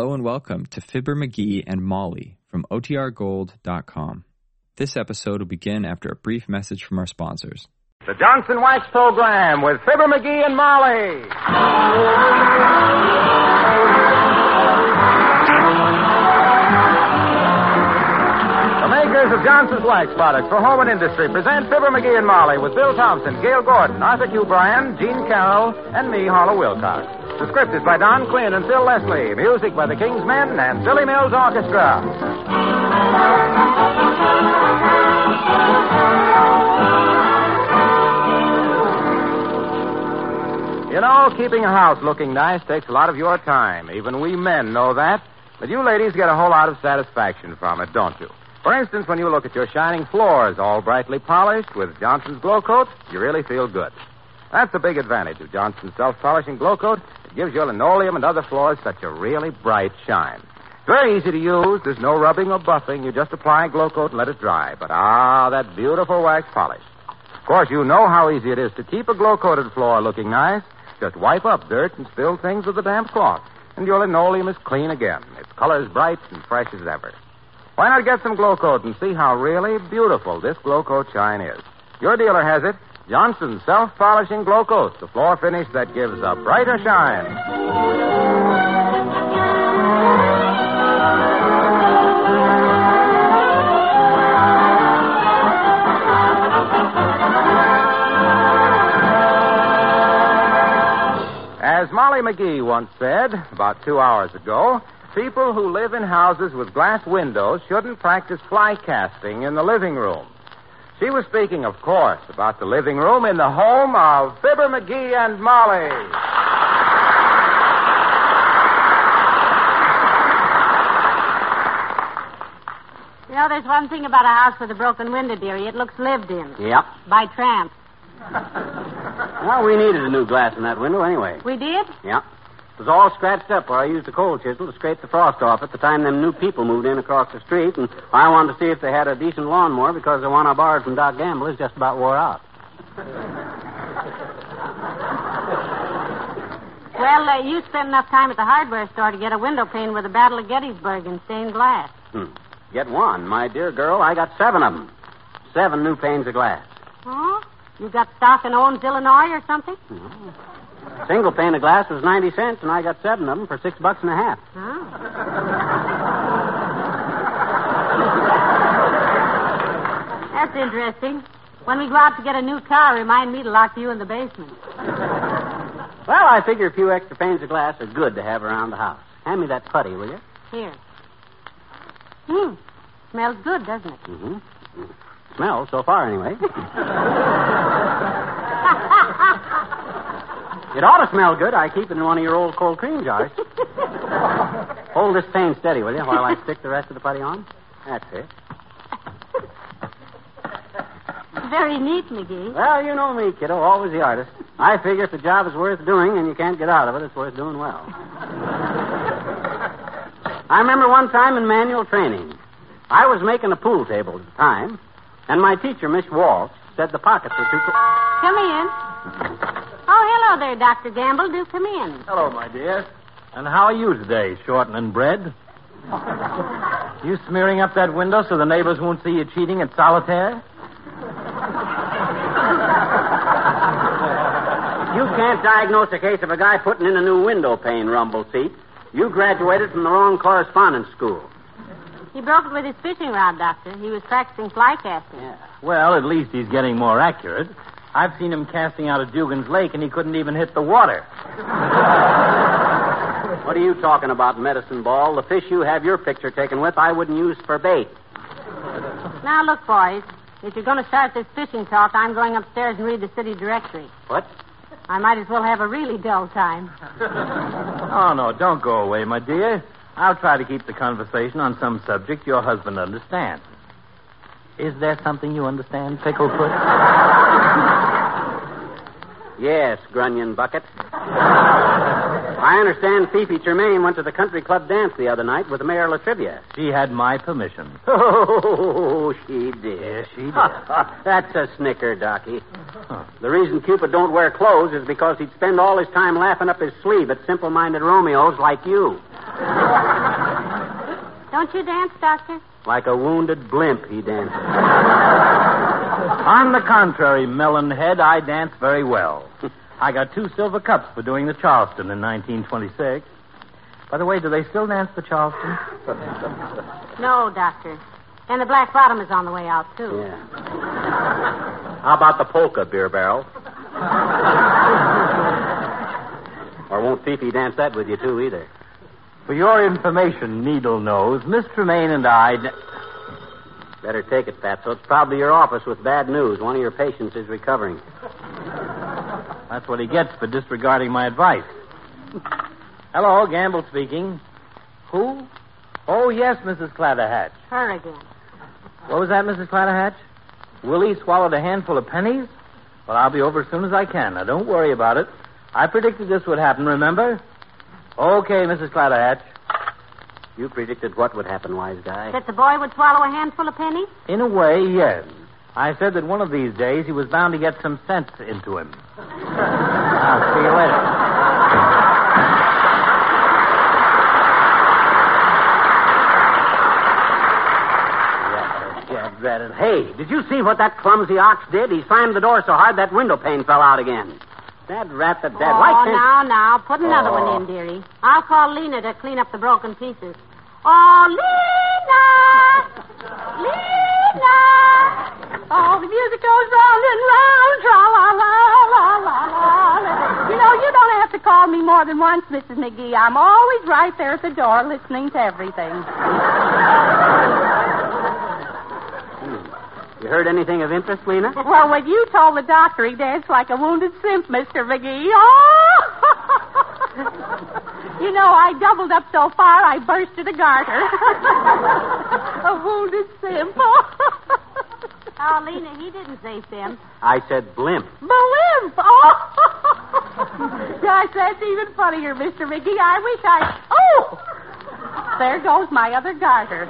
Hello and welcome to Fibber McGee and Molly from OTRGold.com. This episode will begin after a brief message from our sponsors. The Johnson Wax Program with Fibber McGee and Molly. The makers of Johnson's Wax products for home and industry present Fibber McGee and Molly with Bill Thompson, Gale Gordon, Arthur Q. Bryan, Gene Carroll, and me, Harlow Wilcox. The script is by Don Quinn and Phil Leslie. Music by the King's Men and Billy Mills Orchestra. You know, keeping a house looking nice takes a lot of your time. Even we men know that. But you ladies get a whole lot of satisfaction from it, don't you? For instance, when you look at your shining floors all brightly polished with Johnson's Glow Coat, you really feel good. That's a big advantage of Johnson's self-polishing Glow Coat. It gives your linoleum and other floors such a really bright shine. It's very easy to use. There's no rubbing or buffing. You just apply Glow Coat and let it dry. But ah, that beautiful wax polish. Of course, you know how easy it is to keep a glow-coated floor looking nice. Just wipe up dirt and spill things with a damp cloth, and your linoleum is clean again. Its color is bright and fresh as ever. Why not get some glow coat and see how really beautiful this glow coat shine is? Your dealer has it. Johnson's self-polishing glow coat, the floor finish that gives a brighter shine. As Molly McGee once said, about two hours ago, people who live in houses with glass windows shouldn't practice fly casting in the living room. She was speaking, of course, about the living room in the home of Fibber McGee and Molly. You know, there's one thing about a house with a broken window, dearie. It looks lived in. Yep. By tramps. Well, we needed a new glass in that window anyway. We did? Yep. It was all scratched up where I used a coal chisel to scrape the frost off at the time them new people moved in across the street, and I wanted to see if they had a decent lawnmower because the one I borrowed from Doc Gamble is just about wore out. Well, uh, you spent enough time at the hardware store to get a window pane with the Battle of Gettysburg in stained glass. Hmm. Get one, my dear girl. I got seven of them. Seven new panes of glass. Oh? You got stock in Owens, Illinois or something? Single pane of glass was 90 cents, and I got seven of them for six bucks and a half. Oh. That's interesting. When we go out to get a new car, remind me to lock you in the basement. Well, I figure a few extra panes of glass are good to have around the house. Hand me that putty, will you? Here. Hmm. Smells good, doesn't it? Mm-hmm. Smells, so far, anyway. it ought to smell good. I keep it in one of your old cold cream jars. Hold this pane steady, will you, while I stick the rest of the putty on? That's it. Very neat, McGee. Well, you know me, kiddo, always the artist. I figure if the job is worth doing and you can't get out of it, it's worth doing well. I remember one time in manual training. I was making a pool table at the time, and my teacher, Miss Walsh, said the pockets were too. Come in. Hello there, Dr. Gamble. Do come in. Hello, my dear. And how are you today, shortening bread? you smearing up that window so the neighbors won't see you cheating at solitaire? You can't diagnose a case of a guy putting in a new window pane, Rumble Seat. You graduated from the wrong correspondence school. He broke it with his fishing rod, Doctor. He was practicing fly casting. Well, at least he's getting more accurate. I've seen him casting out of Dugan's Lake, and he couldn't even hit the water. What are you talking about, medicine ball? The fish you have your picture taken with, I wouldn't use for bait. Now, look, boys. If you're going to start this fishing talk, I'm going upstairs and read the city directory. What? I might as well have a really dull time. Oh, no, don't go away, my dear. I'll try to keep the conversation on some subject your husband understands. Is there something you understand, Picklefoot? Yes, Grunion Bucket. I understand Fifi Tremaine went to the country club dance the other night with Mayor La Trivia. She had my permission. Oh, she did. Yes, she did. That's a snicker, Docky. The reason Cupid don't wear clothes is because he'd spend all his time laughing up his sleeve at simple-minded Romeos like you. Don't you dance, Doctor? Like a wounded blimp, he dances. On the contrary, Melonhead, I dance very well. I got two silver cups for doing the Charleston in 1926. By the way, do they still dance the Charleston? No, Doctor. And the black bottom is on the way out, too. Yeah. How about the polka, beer barrel? or won't Fifi dance that with you, too, either? For your information, Needle Nose, Miss Tremaine and I. Better take it, Fatso. It's probably your office with bad news. One of your patients is recovering. That's what he gets for disregarding my advice. Hello, Gamble speaking. Who? Oh, yes, Mrs. Clatterhatch. Her again. What was that, Mrs. Clatterhatch? Willie swallowed a handful of pennies? Well, I'll be over as soon as I can. Now, don't worry about it. I predicted this would happen, remember? Okay, Mrs. Clatterhatch. You predicted what would happen, wise guy. That the boy would swallow a handful of pennies? In a way, yes. I said that one of these days he was bound to get some sense into him. I'll see you later. Yeah, drat it. Hey, did you see what that clumsy ox did? He slammed the door so hard that window pane fell out again. That rat that dead. oh, Why can't... now, now. Put another Oh. one in, dearie. I'll call Lena to clean up the broken pieces. Oh, Lena! Lena! Oh, the music goes round and round. Tra la la la la la. You know, you don't have to call me more than once, Mrs. McGee. I'm always right there at the door listening to everything. You heard anything of interest, Lena? Well, when you told the doctor he danced like a wounded simp, Mr. McGee. Oh! you know, I doubled up so far I bursted a garter. a wounded simp. oh, Lena, he didn't say simp. I said blimp. Blimp! Oh! Gosh, that's even funnier, Mr. McGee. I wish I. Oh! There goes my other garter.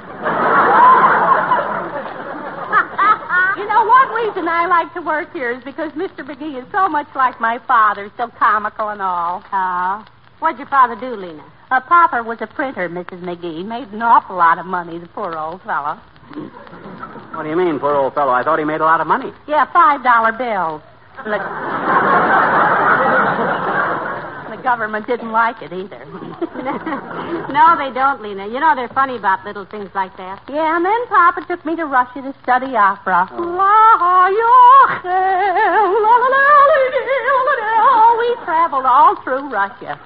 you know, one reason I like to work here is because Mr. McGee is so much like my father, so comical and all. Oh. What'd your father do, Lena? Uh, Papa was a printer, Mrs. McGee. Made an awful lot of money, the poor old fellow. What do you mean, poor old fellow? I thought he made a lot of money. Yeah, five dollar bills. Look. The government didn't like it either. no, they don't, Lena. You know they're funny about little things like that. Yeah, and then Papa took me to Russia to study opera. Oh. La, yo, la, la, la, la, la, la. Oh, we traveled all through Russia.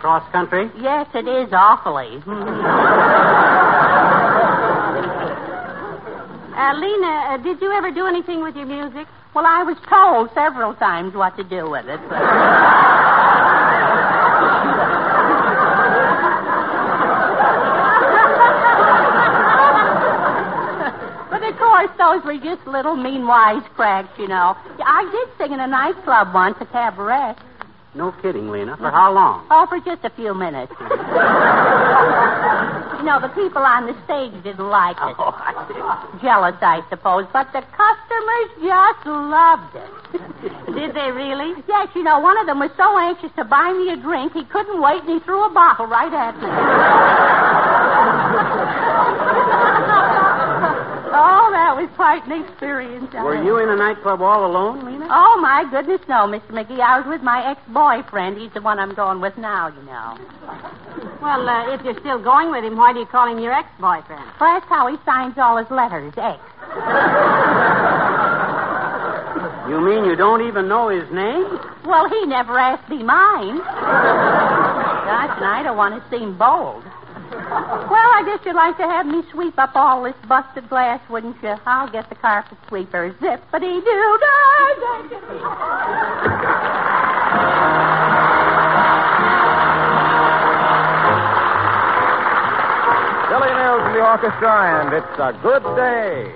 Cross country? Yes, it is awfully. Uh, Lena, uh, did you ever do anything with your music? Well, I was told several times what to do with it. But... but of course, those were just little mean wisecracks, you know. I did sing in a nightclub once, a cabaret. No kidding, Lena. For how long? Oh, for just a few minutes. you know, the people on the stage didn't like it. Oh, I see. Jealous, I suppose, but the customers just loved it. Did they really? Yes, you know, one of them was so anxious to buy me a drink, he couldn't wait, and he threw a bottle right at me. oh, that was quite an experience. Were you in a nightclub all alone, Lena? Oh, my goodness, no, Mr. McGee. I was with my ex-boyfriend. He's the one I'm going with now, you know. Well, uh, if you're still going with him, why do you call him your ex-boyfriend? Well, that's how he signs all his letters, ex. You mean you don't even know his name? Well, he never asked me mine. Gosh, and I don't want to seem bold. Well, I guess you'd like to have me sweep up all this busted glass, wouldn't you? I'll get the carpet sweeper. Zippity doo Billy the orchestra, and it's a good day.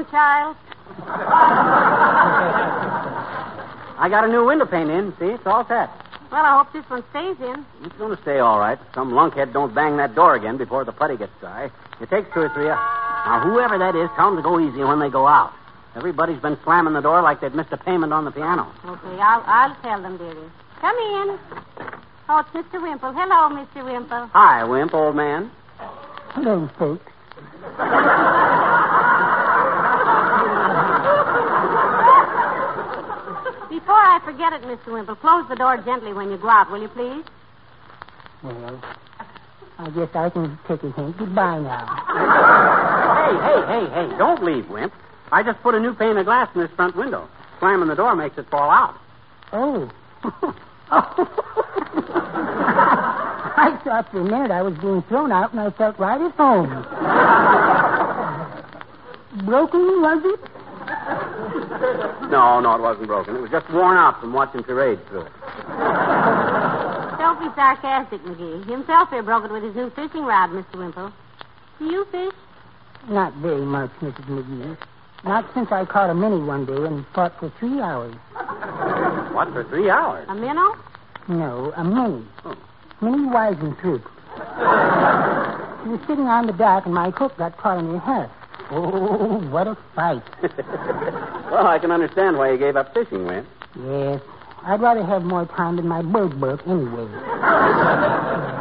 Yes, John Child. I got a new window pane in. See, it's all set. Well, I hope this one stays in. It's going to stay all right. Some lunkhead don't bang that door again before the putty gets dry. It takes two or three. Now, whoever that is, tell them to go easy when they go out. Everybody's been slamming the door like they'd missed a payment on the piano. Okay, I'll, I'll tell them, dearie. Come in. Oh, it's Mr. Wimple. Hello, Mr. Wimple. Hi, Wimp, old man. Hello, folks. Before I forget it, Mr. Wimple, close the door gently when you go out, will you please? Well, I guess I can take a hint. Goodbye now. Hey, hey, hey, hey, don't leave, Wimp. I just put a new pane of glass in this front window. Slamming the door makes it fall out. Oh. I thought for a minute I was being thrown out, and I felt right at home. Broken, was it? No, no, it wasn't broken. It was just worn out from watching parade through it. Don't be sarcastic, McGee. Himself here broke it with his new fishing rod, Mr. Wimple. Do you fish? Not very much, Mrs. McGee. Not since I caught a minnie one day and fought for three hours. What, for three hours? A minnow? No, a minnow. minnie. Oh. Minnie Weisentroop. she was sitting on the dock, and my hook got caught in her hair. Oh, what a fight. well, I can understand why you gave up fishing, Wimp. Yes. I'd rather have more time than my bird book anyway.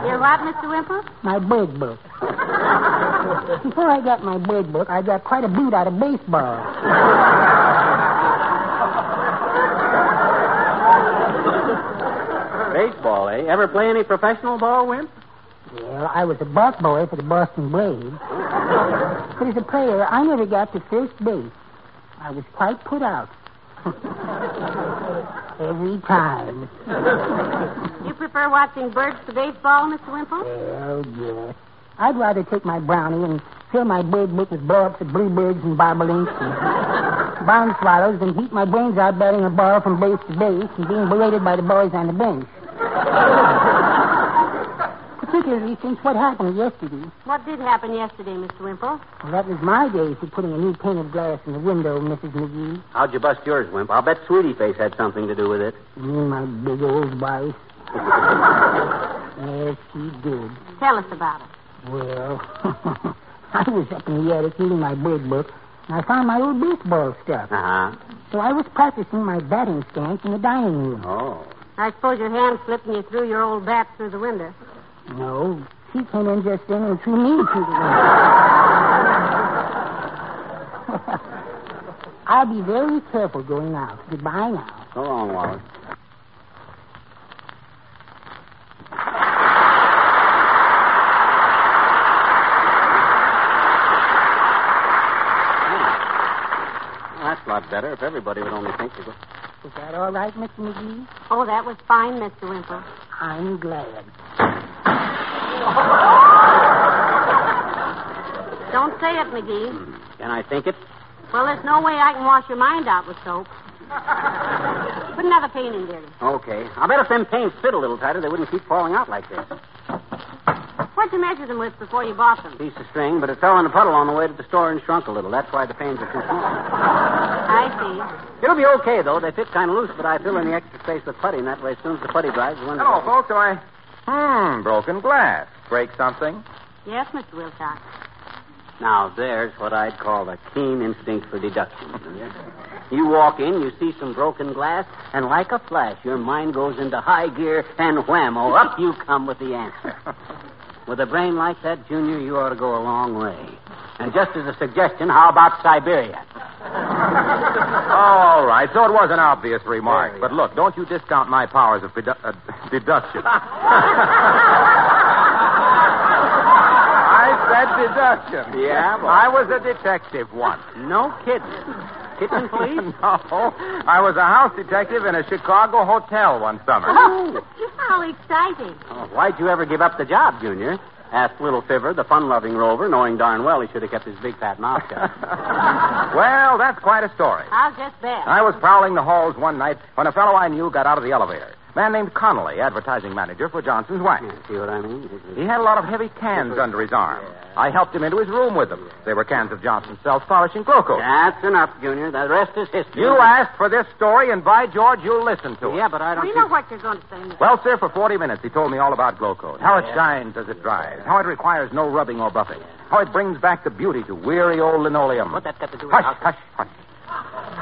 You're what, Mr. Wimple? My bird book. Before I got my bird book, I got quite a boot out of baseball. Baseball, eh? Ever play any professional ball, Wimp? Well, I was a boss boy for the Boston Braves. But as a player, I never got to first base. I was quite put out. Every time. You prefer watching birds to baseball, Mr. Wimple? Well, yes. I'd rather take my brownie and fill my bird book with blow-ups of bluebirds and bobolinks and barn swallows and heat my brains out batting a ball from base to base and being berated by the boys on the bench. Particularly since what happened yesterday. What did happen yesterday, Mr. Wimple? Well, that was my day for putting a new pane of glass in the window, Mrs. McGee. How'd you bust yours, Wimp? I'll bet Sweetie Face had something to do with it. You my big old wife? yes, she did. Tell us about it. Well, I was up in the attic reading my bird book, and I found my old baseball stuff. Uh-huh. So I was practicing my batting stance in the dining room. Oh. I suppose your hand slipped and you threw your old bat through the window. No, she came in just then and threw me through the window. I'll be very careful going out. Goodbye now. So long, Wallace. Well, hmm. that's a lot better if everybody would only think to go. Is that all right, Mr. McGee? Oh, that was fine, Mr. Wimple. I'm glad. Don't say it, McGee. Hmm. Can I think it? Well, there's no way I can wash your mind out with soap. Put another pane in, dearie. Okay. I'll bet if them paints fit a little tighter, they wouldn't keep falling out like this. What'd you measure them with before you bought them? Piece of string, but it fell in a puddle on the way to the store and shrunk a little. That's why the panes are too small. I see. It'll be okay, though. They fit kind of loose, but I fill in the extra space with putty, and that way, as soon as the putty dries, the window. Hello, folks. Am I? Hmm, broken glass. Break something? Yes, Mr. Wilcox. Now, there's what I'd call a keen instinct for deduction. You walk in, you see some broken glass, and like a flash, your mind goes into high gear, and whammo, up you come with the answer. With a brain like that, Junior, you ought to go a long way. And just as a suggestion, how about Siberia? All right, so it was an obvious remark. But look, don't you discount my powers of dedu- uh, deduction. I said deduction. Yeah, but- I was a detective once. No kidding. Kitchen police? no, I was a house detective in a Chicago hotel one summer. Oh, how exciting. Oh, why'd you ever give up the job, Junior? Asked Little Fibber, the fun-loving rover, knowing darn well he should have kept his big fat mouth shut. well, that's quite a story. I'll just bet. I was prowling the halls one night when a fellow I knew got out of the elevator. Man named Connolly, advertising manager for Johnson's Wax. Yeah, see what I mean? He had a lot of heavy cans under his arm. I helped him into his room with them. They were cans of Johnson's self-polishing glow coat. That's enough, Junior. The rest is history. You asked for this story, and by George, you'll listen to it. Yeah, but I don't We think... know what you're going to say. Mr. Well, sir, for 40 minutes, he told me all about glow coat. How it shines as it dries. How it requires no rubbing or buffing. How it brings back the beauty to weary old linoleum. What that got to do with... Hush, hush, hush.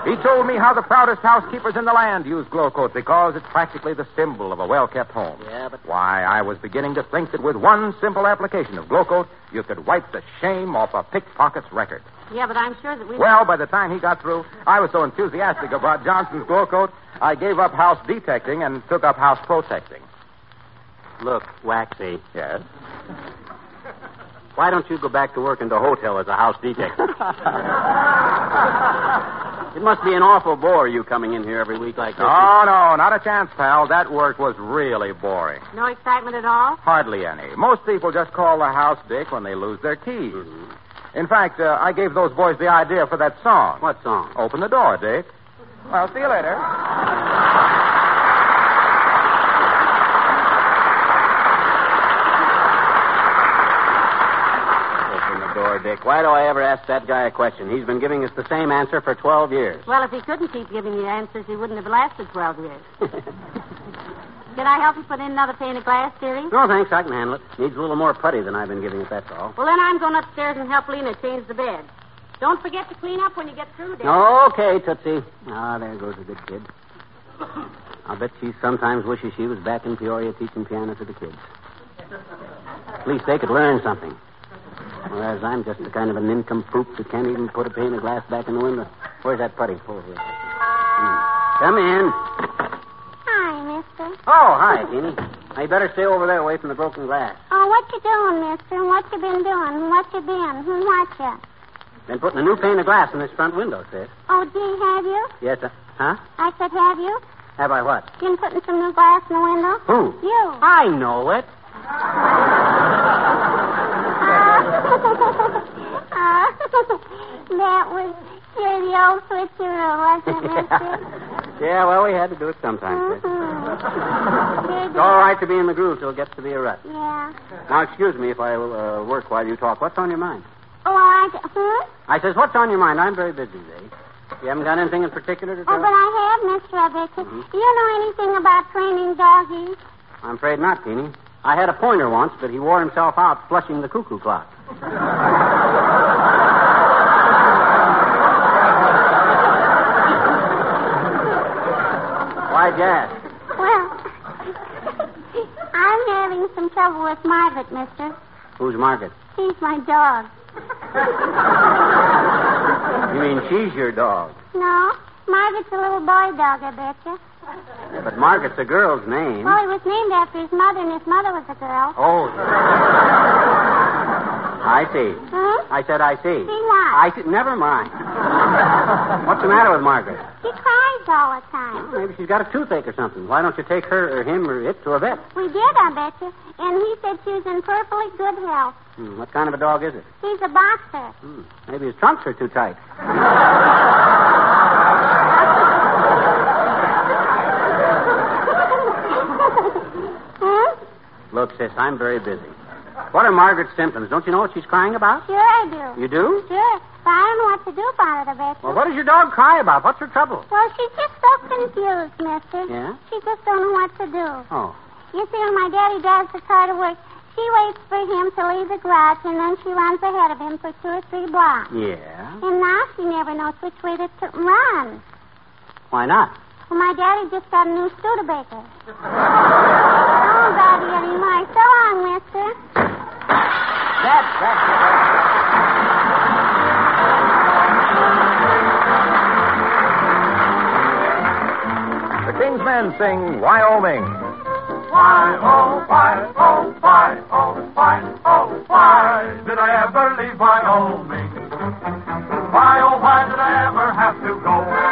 He told me how the proudest housekeepers in the land use glow coat because it's practically the symbol of a well-kept home. Yeah, but... Why, I was beginning to think that with one simple application of glow coat, you could wipe the shame off a pickpocket's record. Yeah, but I'm sure that we. Well, by the time he got through, I was so enthusiastic about Johnson's glow coat, I gave up house detecting and took up house protecting. Look, Waxy, Yes? why don't you go back to work in the hotel as a house detective? it must be an awful bore you coming in here every week like this. No, no, not a chance, pal. That work was really boring. No excitement at all? Hardly any. Most people just call the house Dick when they lose their keys. In fact, uh, I gave those boys the idea for that song. What song? Open the door, Dick. Well, see you later. Open the door, Dick. Why do I ever ask that guy a question? He's been giving us the same answer for 12 years. Well, if he couldn't keep giving you answers, he wouldn't have lasted 12 years. Can I help you put in another pane of glass, dearie? No, thanks. I can handle it. Needs a little more putty than I've been giving it, that's all. Well, then I'm going upstairs and help Lena change the bed. Don't forget to clean up when you get through, dear. Okay, Tootsie. Ah, there goes a good kid. I'll bet she sometimes wishes she was back in Peoria teaching piano to the kids. At least they could learn something. Whereas I'm just the kind of a nincompoop that can't even put a pane of glass back in the window. Where's that putty? Oh, here. Hmm. Come in. Hi, mister. Oh, hi, Teeny. Now, you better stay over there away from the broken glass. Oh, what you doing, mister? What you been doing? What you been? Hmm, what you? Been putting a new pane of glass in this front window, sis. Oh, gee, have you? Yes, uh, huh? I said, have you? Have I what? Been putting some new glass in the window? Who? You. I know it. Ah, that was the old switcheroo, wasn't it, mister? yeah, well, we had to do it sometime, sis. Mhm. It's all right to be in the groove till it gets to be a rut. Yeah. Now, excuse me if I uh, work while you talk. What's on your mind? Oh, I... Hmm? I says, what's on your mind? I'm very busy today. You haven't got anything in particular to tell? Oh, but I have, Mr. Rebecca. Do you know anything about training doggies? I'm afraid not, Teeny. I had a pointer once, but he wore himself out flushing the cuckoo clock. You ask? Well, I'm having some trouble with Margaret, mister. Who's Margaret? She's my dog. You mean she's your dog? No, Margaret's a little boy dog, I betcha. But Margaret's a girl's name. Well, he was named after his mother, and his mother was a girl. Oh. I see. Hmm? I said I see. See what? I see. Never mind. What's the matter with Margaret? She cries all the time. Maybe she's got a toothache or something. Why don't you take her or him or it to a vet? We did, I bet you. And he said she was in perfectly good health. Hmm, what kind of a dog is it? He's a boxer. Hmm, maybe his trunks are too tight. Look, sis, I'm very busy. What are Margaret's symptoms? Don't you know what she's crying about? Sure I do. You do? Sure. But I don't know what to do about it, betcha. Well, what does your dog cry about? What's her trouble? Well, she's just so confused, mister. Yeah? She just don't know what to do. Oh. You see, when my daddy drives the car to work, she waits for him to leave the garage, and then she runs ahead of him for two or three blocks. Yeah? And now she never knows which way to t- run. Why not? Well, my daddy just got a new Studebaker. Daddy, anymore. So long, mister. That's, that's... The King's Men sing Wyoming. Why, oh, why, oh, why, oh, why, oh, why did I ever leave Wyoming? Why, oh, why did I ever have to go?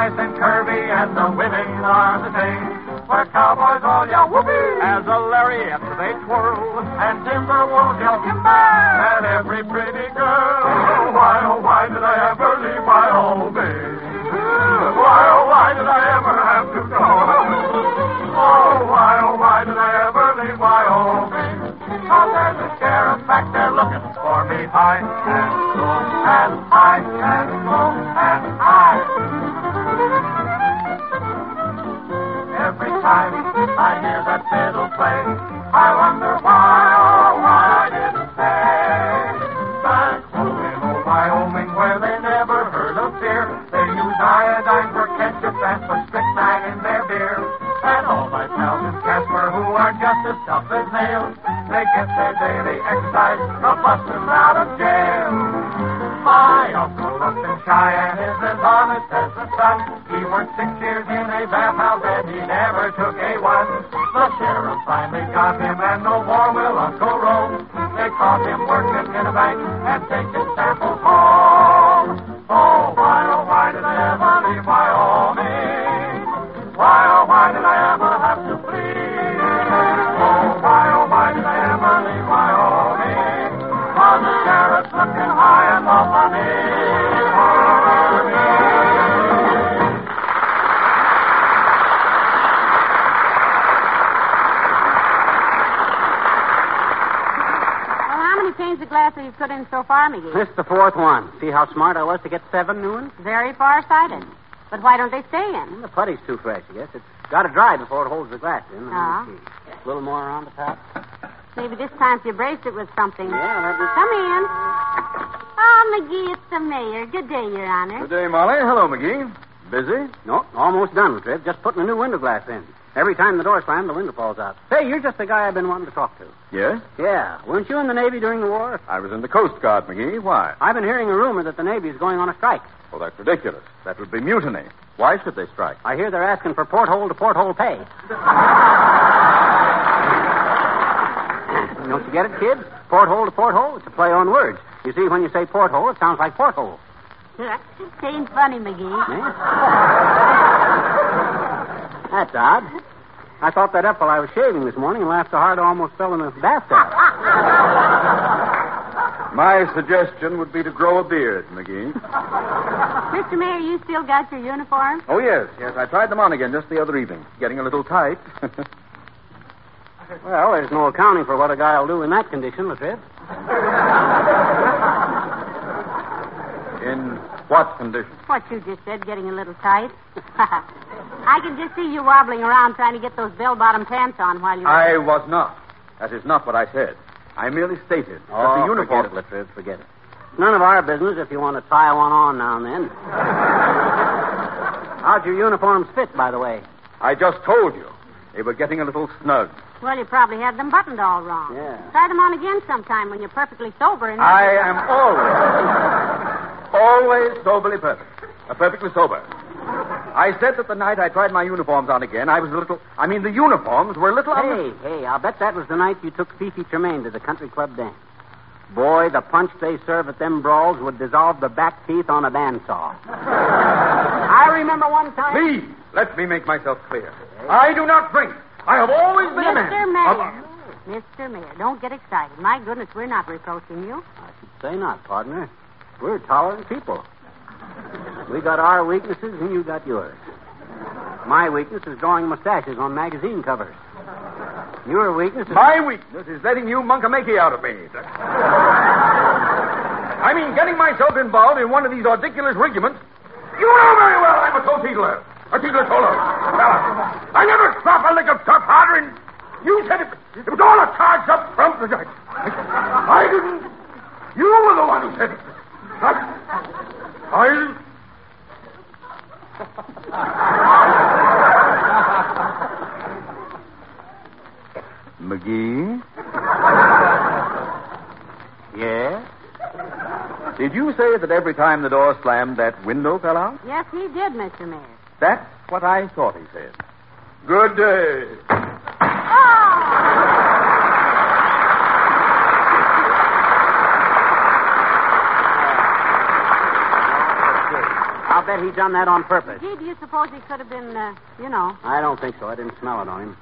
Nice and curvy and the women are the same. where cowboys all yell whoopee as a lariat they twirl, and timber wolves yell timber at every pretty girl. Oh, Why, oh, why did I ever leave Wyoming? Why, oh, why did I ever have to go? Oh, why, oh, why did I ever leave Wyoming? Oh, there's a sheriff back there looking for me high and low and high and low and high. Every time I hear that fiddle play, I wonder why, oh, why I didn't stay. Back home in old Wyoming where they never heard of fear, they use iodine for ketchup and put strychnine in their beer. And all my pals in Casper who are just as tough as nails, they get their daily exercise from busting out of jail. My uncle looked in Cheyenne is as honest as the sun. Worked six years in a bathhouse and he never took a one. The sheriff finally got him and no more will Uncle roam. They caught him working in a bank and taking panes of glass have put in so far, McGee? Missed the fourth one. See how smart I was to get seven new ones? Very far-sighted. But why don't they stay in? The putty's too fresh, I guess. It's got to dry before it holds the glass in. Let me Ah. see. A little more around the top. Maybe this time if you braced it with something. Yeah, that'd be... Come in. Oh, McGee, it's the mayor. Good day, Your Honor. Good day, Molly. Hello, McGee. Busy? No, almost done, Trip. Just putting a new window glass in. Every time the door slams, the window falls out. Say, you're just the guy I've been wanting to talk to. Yes? Yeah. Weren't you in the Navy during the war? I was in the Coast Guard, McGee. Why? I've been hearing a rumor that the Navy's going on a strike. Well, that's ridiculous. That would be mutiny. Why should they strike? I hear they're asking for porthole to porthole pay. Don't you get it, kids? Porthole to porthole? It's a play on words. You see, when you say porthole, it sounds like porthole. Ain't funny, McGee. Eh? That's odd. I thought that up while I was shaving this morning and laughed so hard I almost fell in the bathtub. My suggestion would be to grow a beard, McGee. Mr. Mayor, you still got your uniform? Oh, yes, yes. I tried them on again just the other evening. Getting a little tight. Well, there's no accounting for what a guy'll do in that condition, Latrice. in what condition? What you just said, getting a little tight. I can just see you wobbling around trying to get those bell-bottom pants on while you. I was not. That is not what I said. I merely stated that Oh, the uniform. forget it, Latrice, forget it. None of our business if you want to tie one on now and then. How'd your uniforms fit, by the way? I just told you. They were getting a little snug. Well, you probably had them buttoned all wrong. Yeah. Try them on again sometime when you're perfectly sober. And I am always, always soberly perfect. Uh, perfectly sober. I said that the night I tried my uniforms on again, I was a little. I mean, the uniforms were a little. on the- Hey, hey, I'll bet that was the night you took Fifi Tremaine to the country club dance. Boy, the punch they serve at them brawls would dissolve the back teeth on a bandsaw. I remember one time. Please, let me make myself clear. I do not drink. I have always been a man. Mr. Mayor. of- Mr. Mayor, don't get excited. My goodness, we're not reproaching you. I should say not, partner. We're tolerant people. We got our weaknesses and you got yours. My weakness is drawing mustaches on magazine covers. Your weakness is. My weakness is letting you monk a makey out of me. I mean, getting myself involved in one of these ridiculous regiments. You know very well I'm a teetotaler. A teetotaler. I never stop a lick of tough harder, and you said it, it was all a charge up front. I, I didn't. You were the one who said it. I. McGee? Yeah? Did you say that every time the door slammed, that window fell out? Yes, he did, Mr. Mayor. That's what I thought he said. Good day. Now, I'll bet he done that on purpose. Gee, do you suppose he could have been, uh, you know? I don't think so. I didn't smell it on him.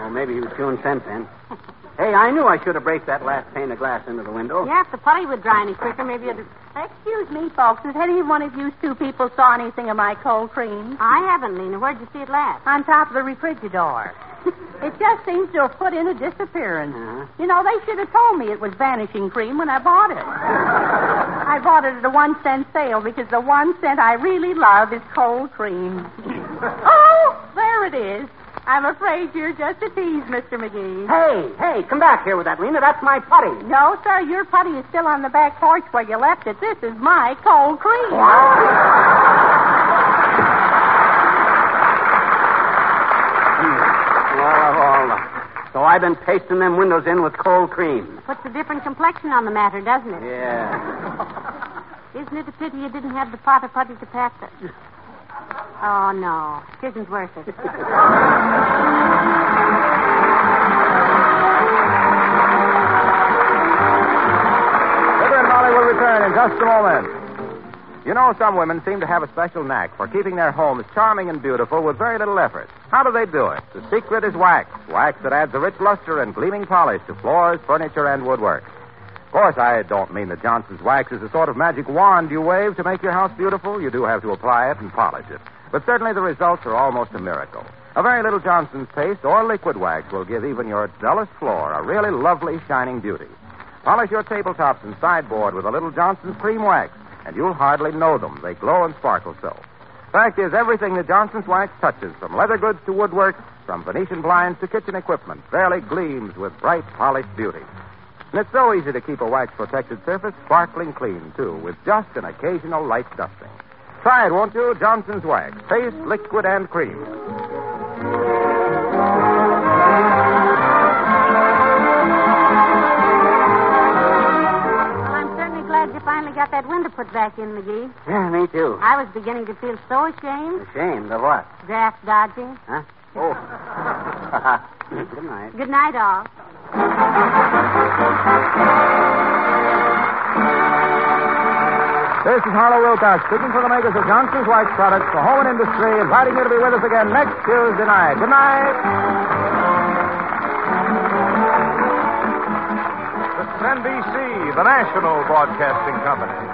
well, maybe he was chewing scent then. Hey, I knew I should have braced that last pane of glass into the window. Yeah, if the putty would dry any quicker, maybe it'd. Excuse me, folks. Has any one of you two people saw anything of my cold cream? I haven't, Lena. Where'd you see it last? On top of the refrigerator. it just seems to have put in a disappearance. Uh-huh. You know, they should have told me it was vanishing cream when I bought it. I bought it at a one cent sale because the one cent I really love is cold cream. oh, there it is. I'm afraid you're just a tease, Mr. McGee. Hey, hey, come back here with that, Lena. That's my putty. No, sir, your putty is still on the back porch where you left it. This is my cold cream. Well, all right. So I've been pasting them windows in with cold cream. Puts a different complexion on the matter, doesn't it? Yeah. Isn't it a pity you didn't have the pot of putty to pat the... Oh, no. It isn't worth it. Fibber and Molly will return in just a moment. You know, some women seem to have a special knack for keeping their homes charming and beautiful with very little effort. How do they do it? The secret is wax. Wax that adds a rich luster and gleaming polish to floors, furniture, and woodwork. Of course, I don't mean that Johnson's wax is a sort of magic wand you wave to make your house beautiful. You do have to apply it and polish it. But certainly the results are almost a miracle. A very little Johnson's paste or liquid wax will give even your dullest floor a really lovely, shining beauty. Polish your tabletops and sideboard with a little Johnson's cream wax, and you'll hardly know them. They glow and sparkle so. Fact is, everything that Johnson's wax touches, from leather goods to woodwork, from Venetian blinds to kitchen equipment, fairly gleams with bright, polished beauty. And it's so easy to keep a wax protected surface sparkling clean, too, with just an occasional light dusting. Try it, won't you? Johnson's wax. Paste, liquid, and cream. Got that window put back in, McGee. Yeah, me too. I was beginning to feel so ashamed. Ashamed of what? Draft dodging. Huh? Oh. Good night. Good night, all. This is Harlow Wilcox speaking for the makers of Johnson's Wax products for home and industry, inviting you to be with us again next Tuesday night. Good night. NBC, the national broadcasting company.